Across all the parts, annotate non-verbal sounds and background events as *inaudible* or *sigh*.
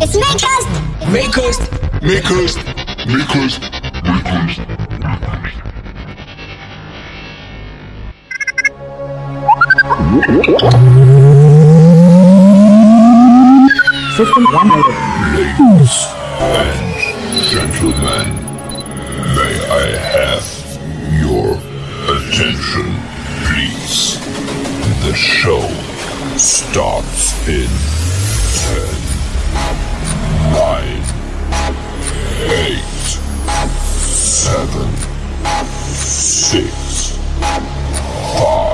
It's Makers. Makers. Makers, makers, makers. System downloaded. Ladies and gentlemen, may I have your attention, please? The show starts in 10, 7, 6, 5,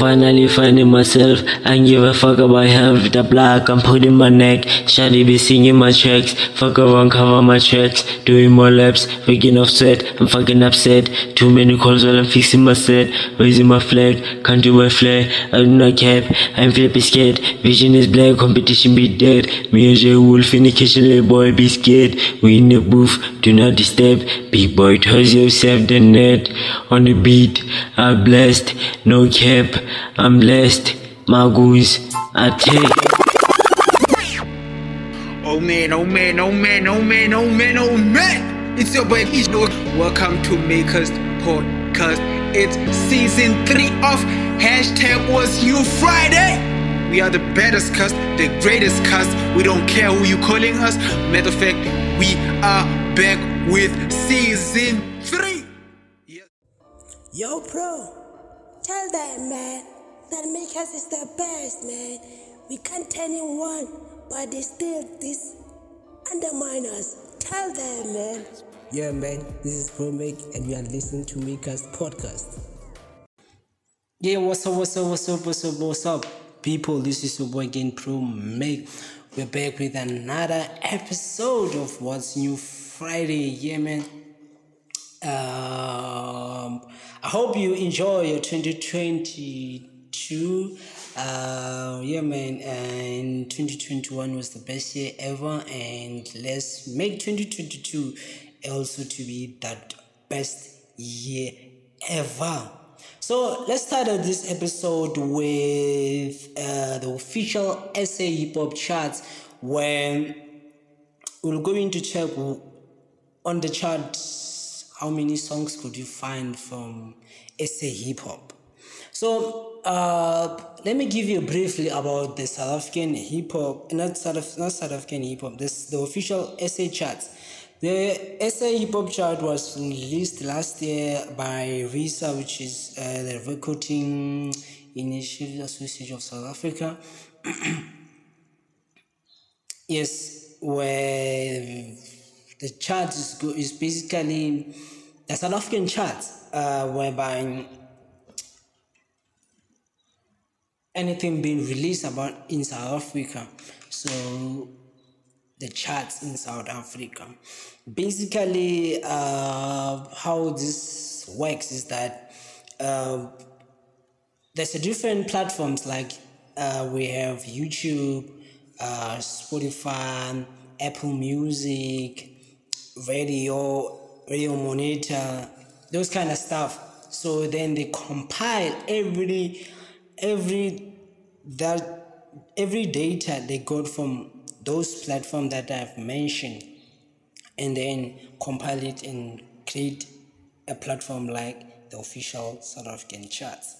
finally finding myself. Don't give a fuck about health. The black I'm putting my neck. Shawty be singing my tracks. Fuck around, cover my tracks. Doing more laps, waking off sweat. I'm fucking upset. Too many calls while I'm fixing my set. Raising my flag, can't do my flag. I do not cap. I'm flipping scared. Vision is black, competition be dead. Me and J Wolf in the kitchen, little boy be scared. We in the booth, do not disturb. Big boy, toss yourself the net. On the beat, I'm blessed. No cap, I'm blessed. My goose, I take. Oh man, oh man, oh man, oh man, oh man, oh man. It's your boy Ishno. Welcome to Makers Podcast. It's season three of hashtag was you Friday. We are the baddest cast, the greatest cast. We don't care who you calling us. Matter of fact, we are back with season three. Yes. Yo, bro, tell them, man, that Makers is the best, man. We containing one, but they still this undermine us. Tell them, man. Yeah, man, this is Pro Make, and you are listening to Makers Podcast. Yeah, what's up, what's up, what's up, what's up, what's up, people? This is your boy again, Pro Make. We're back with another episode of What's New Friday. Yeah, man. Um, I hope you enjoy your 2022. Uh, yeah, man. And 2021 was the best year ever, and let's make 2022 also to be that best year ever. So let's start out this episode with uh, the official SA Hip Hop charts, where we're going to check on the chart how many songs could you find from SA Hip Hop. So uh, let me give you briefly about the South African hip hop, not South not South African hip hop. This the official SA charts. The SA hip hop chart was released last year by RISA, which is uh, the Recording Initiative Association of South Africa. *clears throat* yes, where the chart is, go- is basically the South African chart, uh, whereby anything being released about in South Africa. So the charts in South Africa. Basically, uh, how this works is that uh, there's a different platforms like uh, we have YouTube, uh, Spotify, Apple Music, radio, radio monitor, those kind of stuff. So then they compile every every that every data they got from those platforms that I've mentioned and then compile it and create a platform like the official South African charts.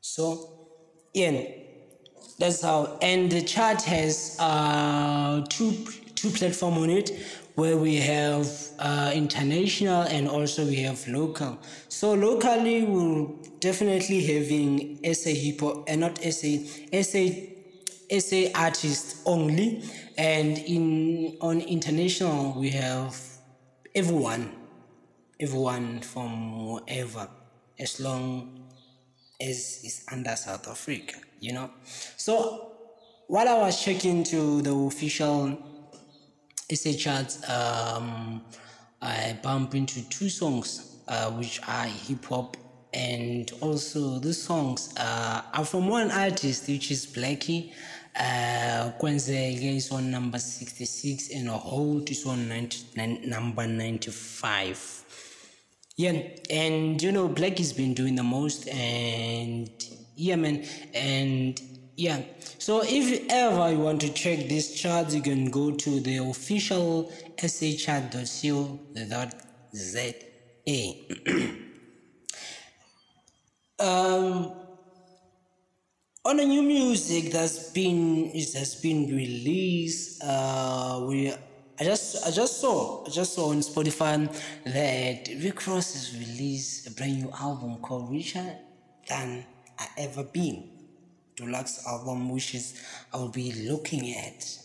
So, yeah, that's how. And the chart has uh, two two platform on it, where we have uh, international and also we have local. So locally, we're definitely having SA hip hop and not SA SA SA artists only, and in on international we have everyone, everyone from wherever, as long as it's under South Africa, you know. So while I was checking to the official SA charts, um, I bump into two songs uh, which are hip hop and also these songs uh, are from one artist which is Blackie. Uh, Kwenzeke is on number 66 and Holt is on 90, number 95. Yeah, and you know, Black has been doing the most, and yeah, man, and yeah. So if ever you want to check these charts, you can go to the official shart.co.za. *clears throat* um, on a new music that's been it has been released uh we i just i just saw i just saw on spotify that rick ross has released a brand new album called richer than i ever been deluxe album which is i'll be looking at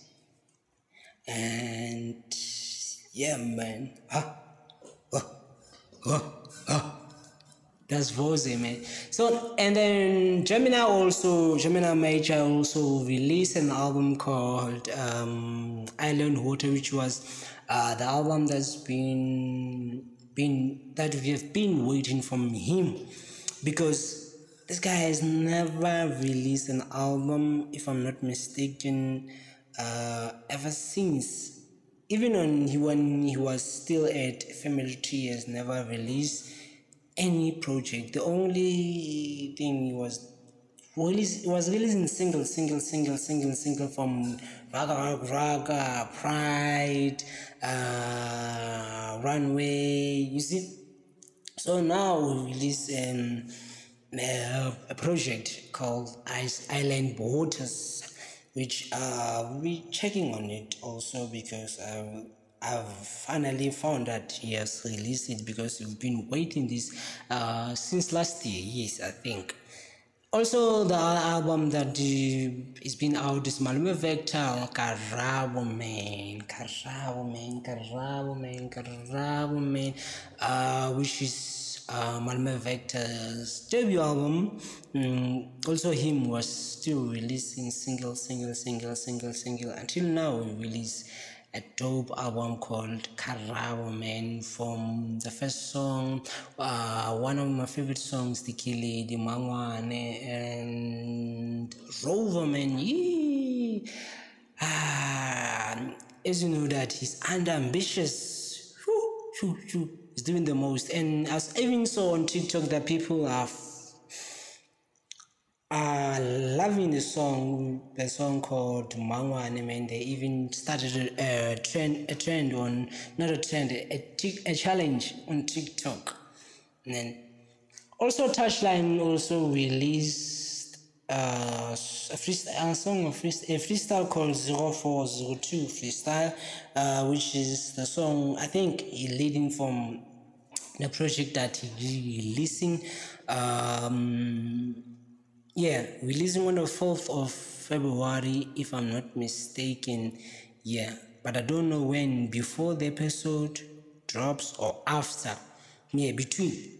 and yeah man huh? Huh? Huh? Huh? That's Vose, man. So, and then Gemini also, Gemini Major also released an album called um, Island Water, which was uh, the album that's been been that we have been waiting from him, because this guy has never released an album, if I'm not mistaken, uh, ever since. Even he when he was still at Family Tree, has never released any project. The only thing he was release was releasing single, single, single, single, single from Raga Raga, Pride, uh, Runway. You see, so now we release um, a project called Ice Island Waters, which uh, we'll be checking on it also because uh, I've finally found that he has released it because we've been waiting this uh, since last year. Yes, I think. Also, the album that uh, is been out is Malume Vector, Karabo Man, Karabo Man, Karabo Man, Karabo Man, uh, which is uh, Malume Vector's debut album. Mm, also, him was still releasing single, single, single, single, single until now. We release a dope album called Karabo Man from the first song, uh, one of my favorite songs, Tikili, the Mangwane, and Rover Man. Ah, as you know that he's under ambitious. He's doing the most. And as even so on TikTok that people are are loving the song, the song called Mangwane, man. They even started a, trend, a trend on, not a trend, a, a challenge on TikTok. And then also Touchline also released uh, a, freestyle, a song, a, freestyle, a freestyle called 0402 Freestyle, uh, which is the song, I think, leading from the project that he releasing. Um, yeah, releasing on the 4th of February, if I'm not mistaken. Yeah, but I don't know when, before the episode drops or after. Yeah, between.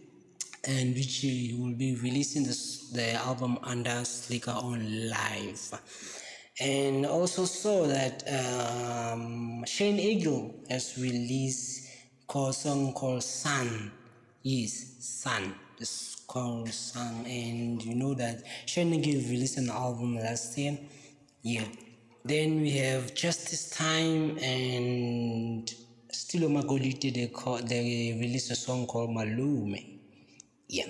And which he will be releasing this, the album under Slikour on Life. And also saw that um, Shane Eagle has released song called Sun. is Sun. This called Sun. And you know that Eagle released an album last year. Yeah. Then we have Justice Time and Stilo Magolide. They, call, they released a song called Malume. Yeah.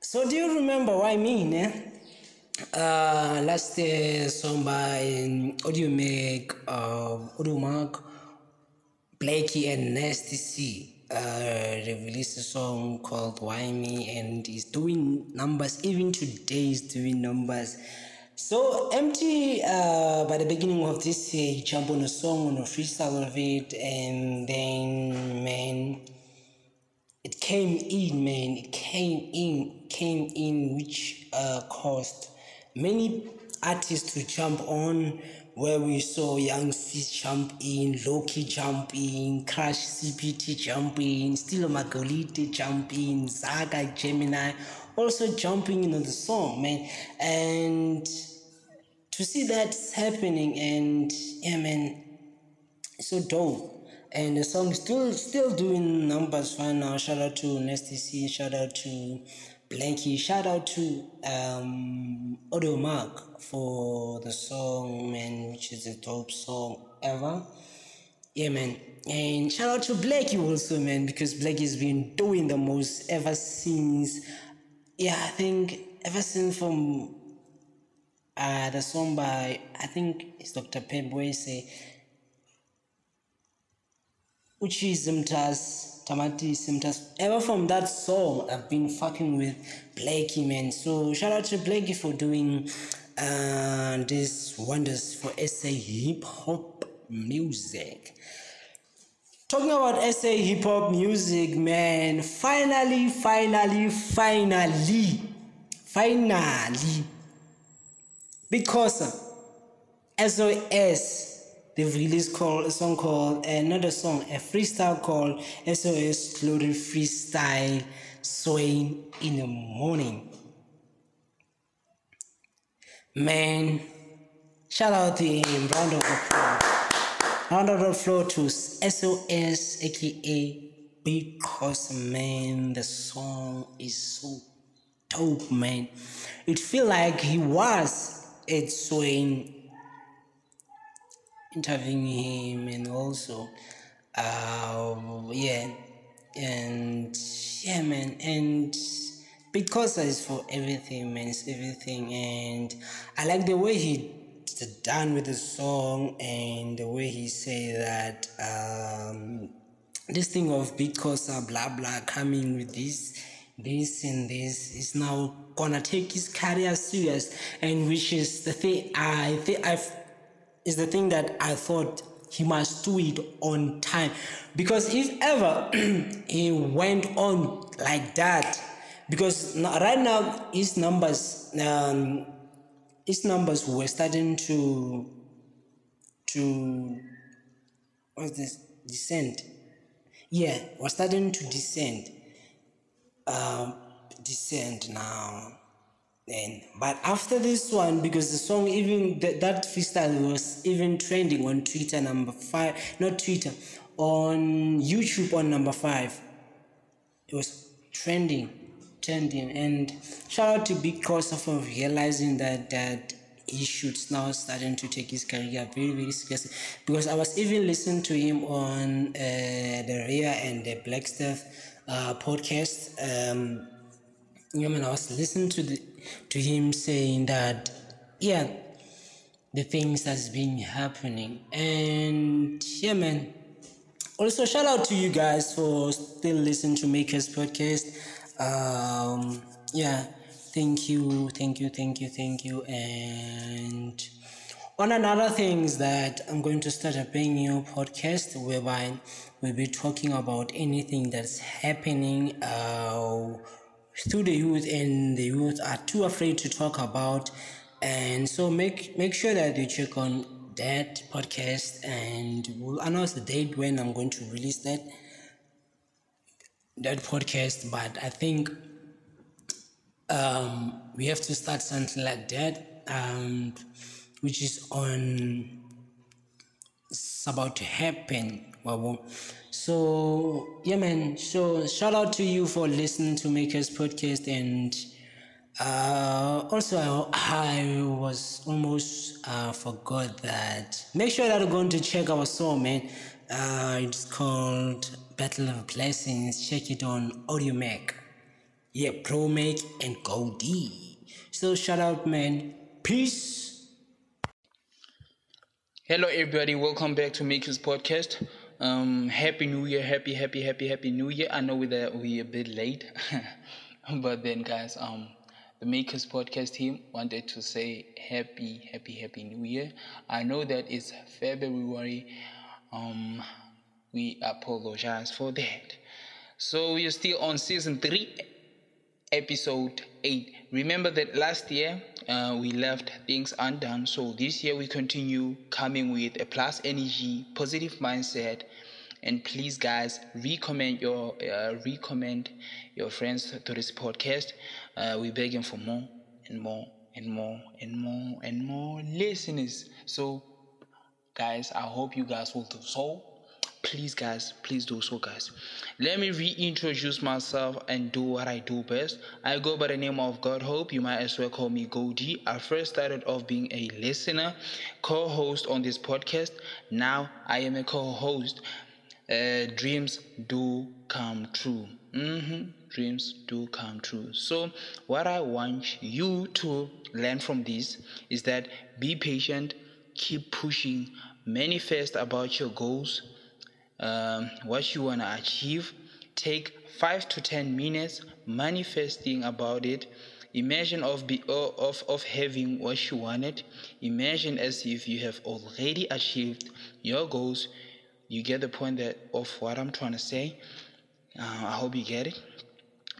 So do you remember what I mean? Eh? Uh, last year, song by Audio Make, uh, Audio Mark, Blakey and Nasty C. Uh, released a song called Why Me and is doing numbers. Even today is doing numbers. So Emtee uh, by the beginning of this year, he jumped on a song on a freestyle of it, and then man, it came in, man. It came in, came in, which uh, caused many artists to jump on. Where we saw Young Fist jump in, Loki jump in, Crash CPT jump in, Stilo Magolide jump in, Zaga Gemini also jumping in on the song, man. And to see that happening, and yeah, man, so dope. and the song still still doing numbers fine now. Shout out to Nasty C, shout out to Blanky, shout out to um Audio Mark for the song, man, which is a dope song ever. Yeah, man. And shout out to Blakey also, man, because Blakey's been doing the most ever since. Yeah, I think ever since from uh, the song by I think it's Dr. Pep Boyce, which is Simtas Tamati Simtas. Ever from that song, I've been fucking with Blakey, man. So shout out to Blakey for doing uh, these wonders for SA hip hop music. Talking about SA hip hop music, man. Finally, finally, finally, finally because SOS they've released called a song called not song a freestyle called SOS Glory Freestyle Swaying in the Morning. Man, shout out to him. Round of applause. Round of applause to SOS aka because man the song is so dope man. It feel like he was Ed Swain interviewing him and also uh yeah and yeah man and because is for everything man it's everything and I like the way he done with the song and the way he say that um this thing of because blah blah coming with this this and this is now gonna take his career serious and which is the thing I think I've is the thing that I thought he must do it on time. Because if ever *clears throat* he went on like that because right now his numbers um his numbers were starting to to what's this descend. Yeah was starting to descend. Um descend now then. But after this one because the song even that, that freestyle was even trending on twitter number five not twitter on youtube on number five. It was trending trending. And shout out to big Kosa for realizing that that he should now starting to take his career very very seriously. Because i was even listening to him on uh, the Rhea and the black stuff uh, podcast um yeah, man, I was listening to the to him saying that, yeah, the things that's been happening, and yeah, man. Also, shout out to you guys for still listening to Makers Podcast. Um, yeah, thank you, thank you, thank you, thank you, and on another things that I'm going to start a brand new podcast whereby we'll be talking about anything that's happening. Uh, through the youth and the youth are too afraid to talk about. And so make make sure that you check on that podcast and we'll announce the date when i'm going to release that that podcast. But i think um we have to start something like that um which is on it's about to happen So yeah, man. So shout out to you for listening to Makers Podcast, and uh, also I, I was almost uh, forgot that. Make sure that you're going to check our song, man. Uh, it's called Battle of Blessings. Check it on Audiomack. Yeah, Pro Make and Go D. So shout out, man. Peace. Hello, everybody. Welcome back to Makers Podcast. Um, happy New Year, happy, happy, happy, happy New Year. I know that we're a bit late, *laughs* but then, guys, um, the Makers Podcast team wanted to say happy, happy, happy New Year. I know that it's February. Um, we apologize for that. So we are still on season three, episode 8 remember that last year uh, we left things undone. So this year we continue coming with a plus energy positive mindset. And please guys recommend your uh, recommend your friends to this podcast. Uh, we're begging for more and more and more and more and more listeners. So guys i hope you guys will do so please guys please do so guys. Let me reintroduce myself and do what i do best. I go by the name of god hope. You might as well call me Goldie. i first started off being a listener co-host on this podcast. Now i am a co-host. Uh, dreams do come true. Mm-hmm. dreams do come true. So what i want you to learn from this is that be patient keep pushing manifest about your goals um, what you want to achieve. Take five to ten minutes manifesting about it. Imagine of be of of having what you wanted. Imagine as if you have already achieved your goals. You get the point that of what I'm trying to say. Uh, I hope you get it.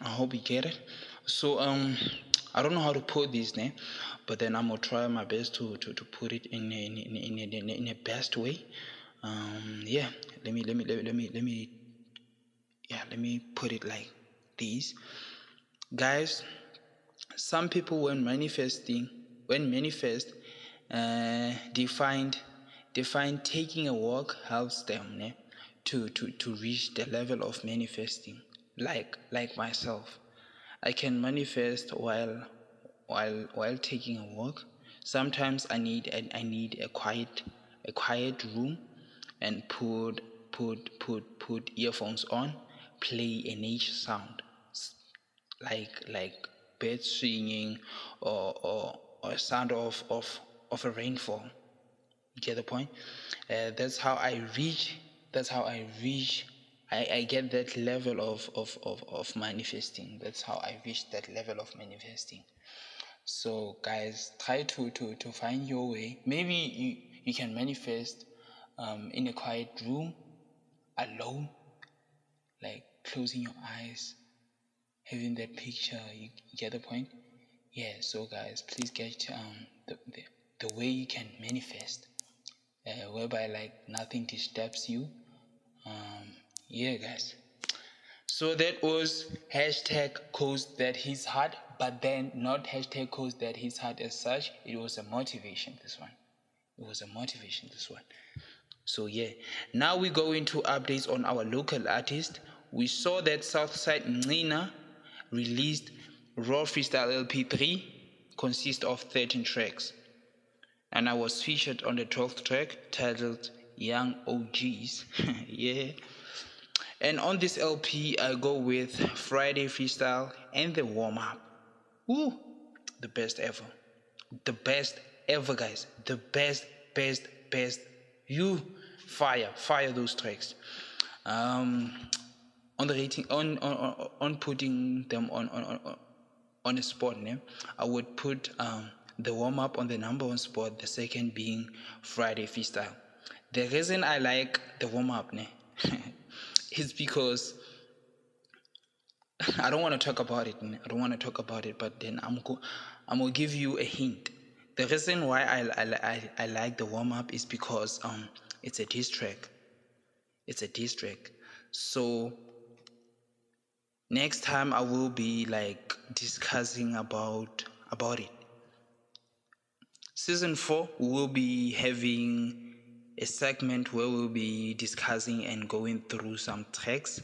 I hope you get it. So um, I don't know how to put this name, but then I'm gonna try my best to to, to put it in in in in, in, in a best way. Um, yeah, let me let me let me let me yeah let me put it like this. Guys some people when manifesting when manifest uh, defined defined taking a walk helps them né, to, to to reach the level of manifesting. Like like myself i can manifest while while while taking a walk. Sometimes i need I, I need a quiet a quiet room and put put put put earphones on, play a nature sound, like like birds singing or or, or sound of, of of a rainfall. You get the point? Uh, that's how I reach. That's how I reach. I, I get that level of, of, of, of manifesting. That's how I reach that level of manifesting. So guys, try to, to, to find your way. Maybe you, you can manifest um, in a quiet room alone, like closing your eyes, having that picture. You, get the point? Yeah. So guys, please get um the the, the way you can manifest, uh, whereby like nothing disturbs you. Um, yeah, guys. So that was hashtag cause that his heart, but then not hashtag cause that his heart as such. It was a motivation. This one. It was a motivation. This one. So yeah, now we go into updates on our local artist. We saw that Southside Nina released Raw Freestyle LP3 consists of 13 tracks. And I was featured on the 12th track titled Young OGs. *laughs* yeah. And on this LP, I go with Friday Freestyle and the warm up. Woo! The best ever. The best ever, guys. The best, best, best, you fire, fire those tracks. Um, on the rating, on on on putting them on on on, on a spot name, I would put um, the warm up on the number one spot. The second being Friday freestyle. The reason I like the warm up ne, *laughs* is because I don't want to talk about it. I don't want to talk about it, but then I'm go, I'm gonna give you a hint. The reason why I, I, I, like the warm up is because um, it's a diss track. It's a diss track. So next time I will be like discussing about about it. Season four we will be having a segment where we'll be discussing and going through some tracks.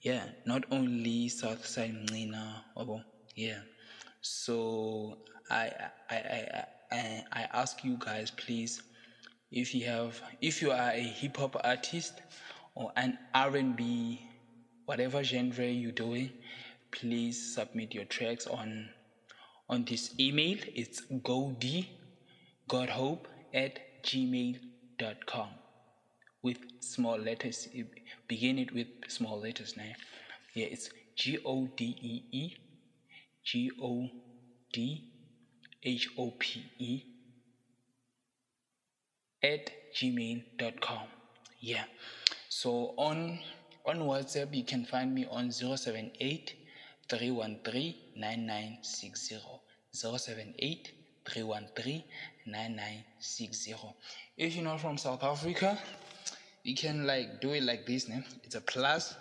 Yeah, not only Southside Mncina, oh yeah. So I I I I, I ask you guys please if you have if you are a hip hop artist or an R&B whatever genre you're doing please submit your tracks on on this email. It's godi godhope at gmail.com with small letters. Begin it with small letters now yeah it's g-o-d-e-e g-o-d-h-o-p-e at gmail.com yeah. So on on whatsapp you can find me on 078 313 9960 078 313 9960 if you're not from south africa you can like do it like this name it's a plus.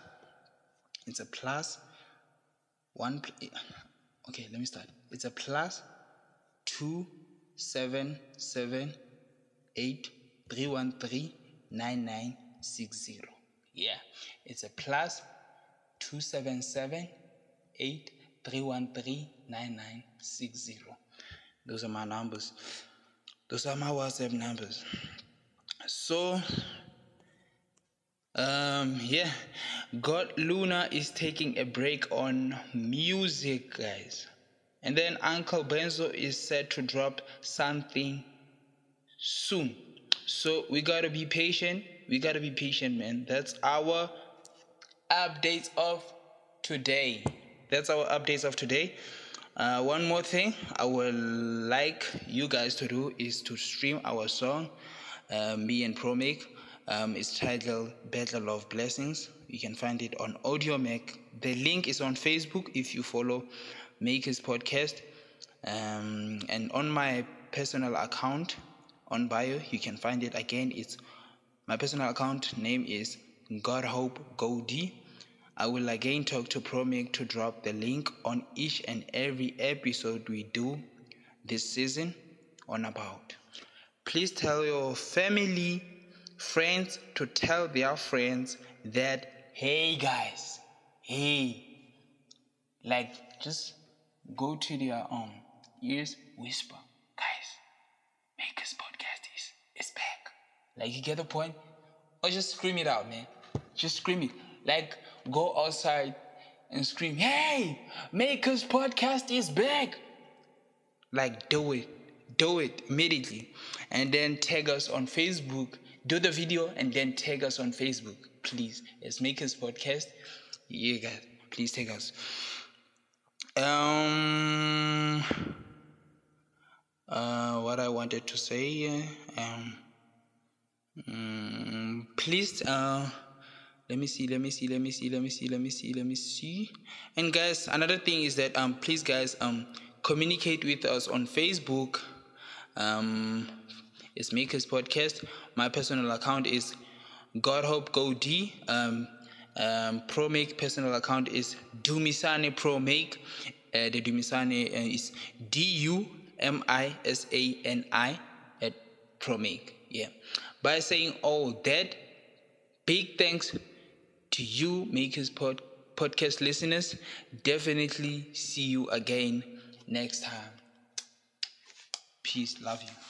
It's a plus. One okay let me start. It's a plus two seven seven eight three one three nine nine 9960. Yeah, it's a plus 277 8313 9960. Those are my numbers. Those are my WhatsApp numbers. So, um, yeah, God Luna is taking a break on music, guys. And then Uncle Benzo is set to drop something soon. So we gotta be patient. We gotta be patient, man. That's our updates of today. That's our updates of today. Uh, one more thing I would like you guys to do is to stream our song, uh, me and ProMake. Um, it's titled Battle of Blessings. You can find it on Audiomack. The link is on Facebook if you follow Makers Podcast. Um, and on my personal account on bio, you can find it again. It's my personal account name is God Hope Goldie. I will again talk to ProMake to drop the link on each and every episode we do this season on about. Please tell your family, friends to tell their friends that, hey guys, hey, like just go to their um ears, whisper, guys, Makers Podcast is, is back. Like you get the point? Or just scream it out, man. Just scream it. Like go outside and scream, hey, Makers Podcast is back. Like do it. Do it immediately. And then tag us on Facebook. Do the video and then tag us on Facebook. Please. It's Makers Podcast. Yeah, guys. Please tag us. Um uh what I wanted to say uh, um mm, please uh let me see let me see let me see let me see let me see let me see. And guys another thing is that um please guys um communicate with us on facebook. Um it's makers podcast. My personal account is god hope go d. Um um pro make personal account is dumisani pro make uh, the dumisani uh, is d u m i s a n i at pro make yeah by saying all that big thanks to you, Makers Pod- Podcast listeners. Definitely see you again next time. Peace. Love you.